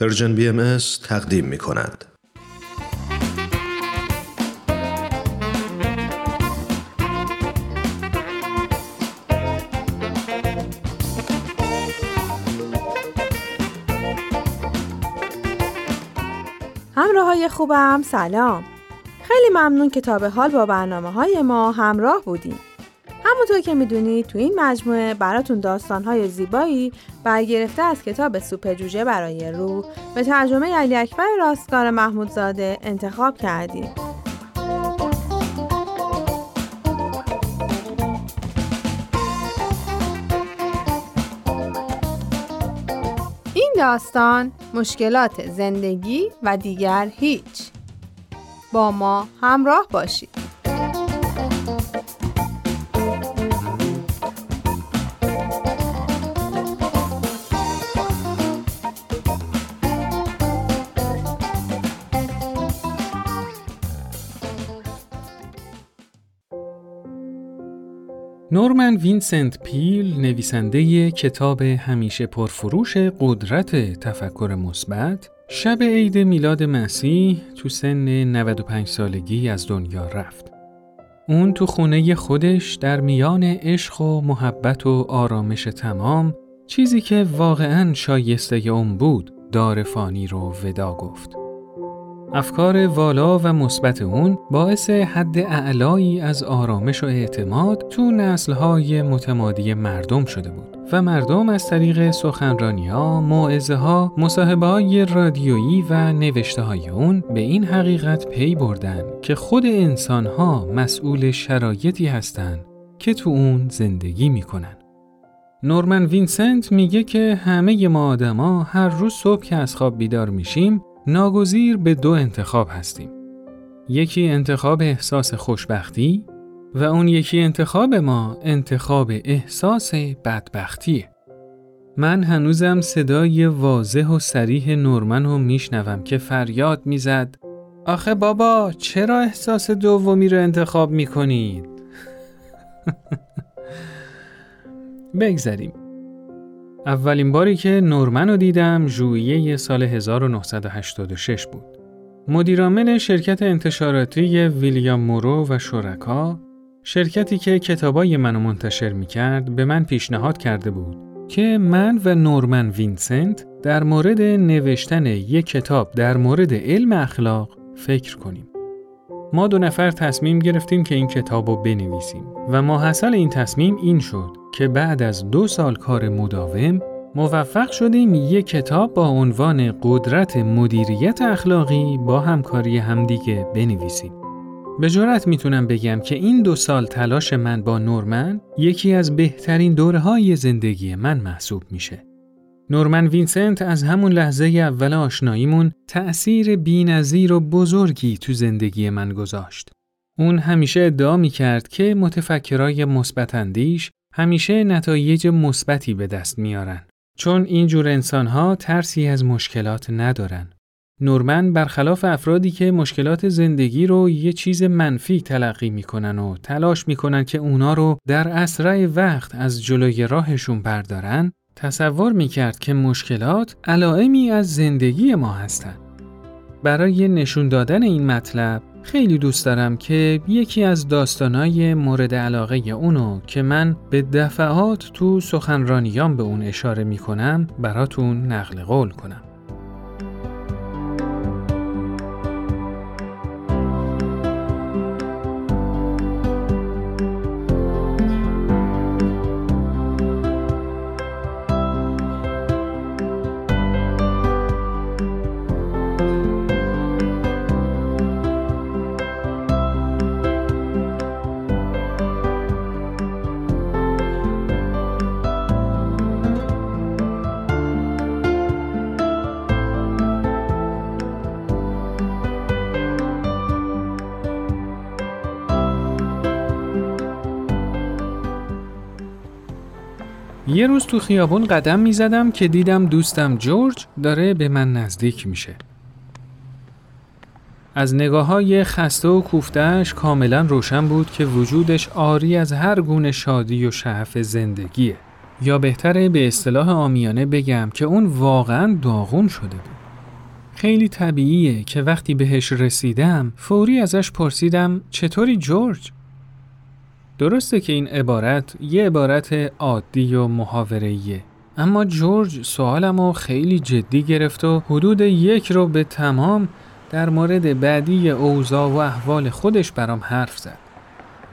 پرژن بی ام تقدیم می کند. همراه های خوبم سلام خیلی ممنون که تا به حال با برنامه های ما همراه بودیم همونطور که می‌دونید تو این مجموعه براتون داستانهای زیبایی برگرفته از کتاب سوپ جوجه برای روح به ترجمه علی اکبر راستگار محمودزاده انتخاب کردیم. این داستان مشکلات زندگی و دیگر هیچ با ما همراه باشید. نورمن وینسنت پیل نویسنده کتاب همیشه پرفروش قدرت تفکر مثبت شب عید میلاد مسیح تو سن 95 سالگی از دنیا رفت. اون تو خونه خودش در میان عشق و محبت و آرامش تمام چیزی که واقعا شایسته اون بود دار فانی رو وداع گفت. افکار والا و مثبت اون باعث حد اعلایی از آرامش و اعتماد تو نسلهای متمادی مردم شده بود و مردم از طریق سخنرانی ها، موعظه ها، مصاحبه های رادیویی و نوشته های اون به این حقیقت پی بردن که خود انسان ها مسئول شرایطی هستند که تو اون زندگی می‌کنن. نورمن وینسنت میگه که همه ما آدما هر روز صبح که از خواب بیدار میشیم ناگزیر به دو انتخاب هستیم. یکی انتخاب احساس خوشبختی و اون یکی انتخاب ما انتخاب احساس بدبختیه. من هنوزم صدای واضح و سریح نورمن رو میشنوم که فریاد می‌زد آخه بابا چرا احساس دومی رو انتخاب می‌کنید؟ بگذریم. اولین باری که نورمن رو دیدم ژوئیه سال 1986 بود. مدیرعامل شرکت انتشاراتی ویلیام مورو و شرکا شرکتی که کتابای منو منتشر می کرد به من پیشنهاد کرده بود که من و نورمن وینسنت در مورد نوشتن یک کتاب در مورد علم اخلاق فکر کنیم. ما دو نفر تصمیم گرفتیم که این کتاب رو بنویسیم و ماحصل این تصمیم این شد که بعد از دو سال کار مداوم موفق شدیم یک کتاب با عنوان قدرت مدیریت اخلاقی با همکاری همدیگه بنویسیم. به جرات می‌تونم بگم که این دو سال تلاش من با نورمن یکی از بهترین دوره های زندگی من محسوب میشه. نورمن وینسنت از همون لحظه اول آشناییمون تأثیر بینظیر و بزرگی تو زندگی من گذاشت. اون همیشه ادعا می کرد که متفکرای مثبت همیشه نتایج مثبتی به دست میارن. چون این جور انسانها ترسی از مشکلات ندارن. نورمن برخلاف افرادی که مشکلات زندگی رو یه چیز منفی تلقی می‌کنن و تلاش می‌کنن که اونا رو در اسرع وقت از جلوی راهشون بردارن تصور می‌کرد که مشکلات علائمی از زندگی ما هستند. برای نشون دادن این مطلب خیلی دوست دارم که یکی از داستانهای مورد علاقه اونو که من به دفعات تو سخنرانیام به اون اشاره می‌کنم براتون نقل قول کنم. یه روز تو خیابون قدم می زدم که دیدم دوستم جورج داره به من نزدیک میشه. از نگاه های خسته و کوفتهش کاملا روشن بود که وجودش آری از هر گونه شادی و شعف زندگیه. یا بهتره به اصطلاح آمیانه بگم که اون واقعا داغون شده بود. خیلی طبیعیه که وقتی بهش رسیدم فوری ازش پرسیدم چطوری جورج؟ درسته که این عبارت یه عبارت عادی و محاورهیه اما جورج سوالمو خیلی جدی گرفت و حدود یک رو به تمام در مورد بعدی اوضاع و احوال خودش برام حرف زد.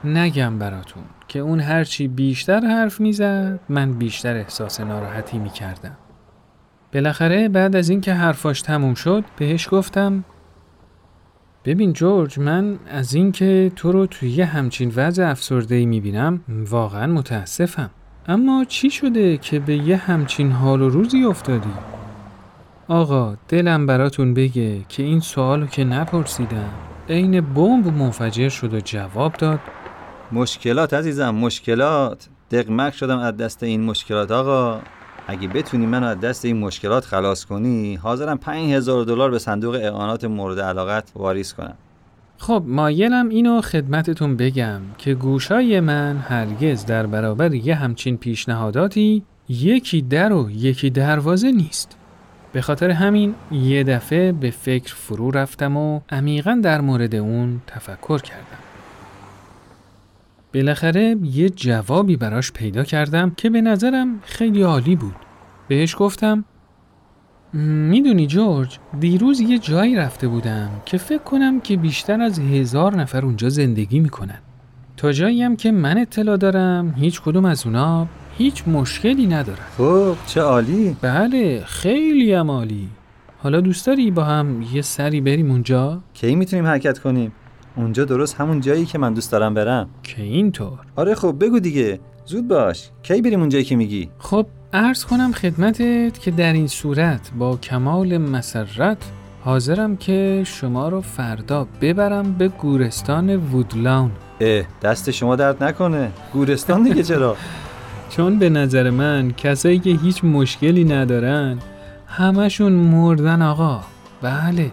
نگم براتون که اون هرچی بیشتر حرف می‌زد من بیشتر احساس ناراحتی می‌کردم. بالاخره بعد از اینکه حرفاش تموم شد بهش گفتم ببین جورج من از اینکه تو رو توی یه همچین وضع افسرده‌ای می‌بینم واقعا متاسفم. اما چی شده که به یه همچین حال و روزی افتادی؟ آقا دلم براتون بگه که این سوالو که نپرسیدم عین بمب منفجر شد و جواب داد مشکلات عزیزم مشکلات دقمک شدم از دست این مشکلات آقا اگه بتونی منو از دست این مشکلات خلاص کنی حاضرم 5000 دلار به صندوق اعانات مورد علاقت واریز کنم خب مایلم اینو خدمتتون بگم که گوشای من هرگز در برابر یه همچین پیشنهاداتی یکی در و یکی دروازه نیست. به خاطر همین یه دفعه به فکر فرو رفتم و عمیقا در مورد اون تفکر کردم. بالاخره یه جوابی براش پیدا کردم که به نظرم خیلی عالی بود. بهش گفتم می‌دونی جورج دیروز یه جایی رفته بودم که فکر کنم که بیشتر از هزار نفر اونجا زندگی می‌کنن. تا جایی هم که من اطلاع دارم هیچ کدوم از اونا هیچ مشکلی ندارن. خب چه عالی. بله خیلی هم عالی. حالا دوست داری با هم یه سری بریم اونجا؟ کی می‌تونیم حرکت کنیم؟ اونجا درست همون جایی که من دوست دارم برم. که اینطور. آره خب بگو دیگه. زود باش. کی بریم اونجایی که میگی؟ خب عرض کنم خدمتت که در این صورت با کمال مسرت حاضرم که شما رو فردا ببرم به گورستان وودلاون. اه دست شما درد نکنه. گورستان دیگه چرا؟ چون به نظر من کسایی که هیچ مشکلی ندارن همشون مردن آقا. بله.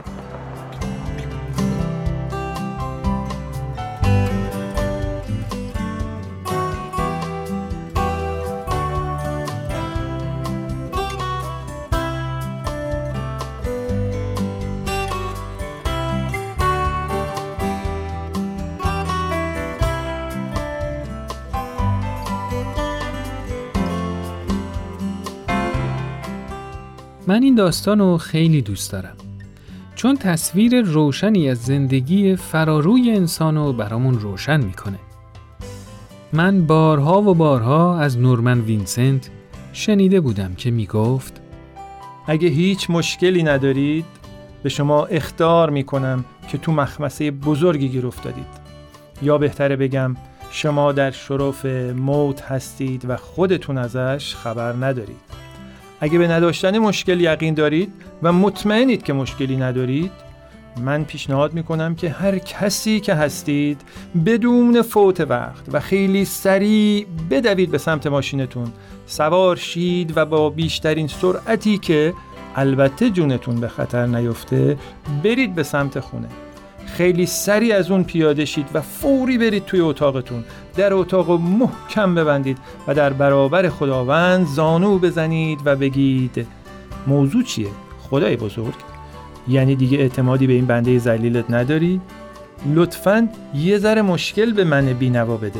من این داستان رو خیلی دوست دارم. چون تصویر روشنی از زندگی فراروی انسان رو برامون روشن می‌کنه. من بارها و بارها از نورمن وینسنت شنیده بودم که می‌گفت اگه هیچ مشکلی ندارید به شما اختار می‌کنم که تو مخمسه بزرگی گیر افتادید. یا بهتره بگم شما در شرف موت هستید و خودتون ازش خبر ندارید. اگه به نداشتن مشکل یقین دارید و مطمئنید که مشکلی ندارید من پیشنهاد می‌کنم که هر کسی که هستید بدون فوت وقت و خیلی سریع بدوید به سمت ماشینتون. سوار شید و با بیشترین سرعتی که البته جونتون به خطر نیفته برید به سمت خونه. خیلی سری از اون پیاده شید و فوری برید توی اتاقتون در اتاق محکم ببندید و در برابر خداوند زانو بزنید و بگید موضوع چیه؟ خدای بزرگ یعنی دیگه اعتمادی به این بنده زلیلت نداری؟ لطفا یه ذره مشکل به من بینوا بده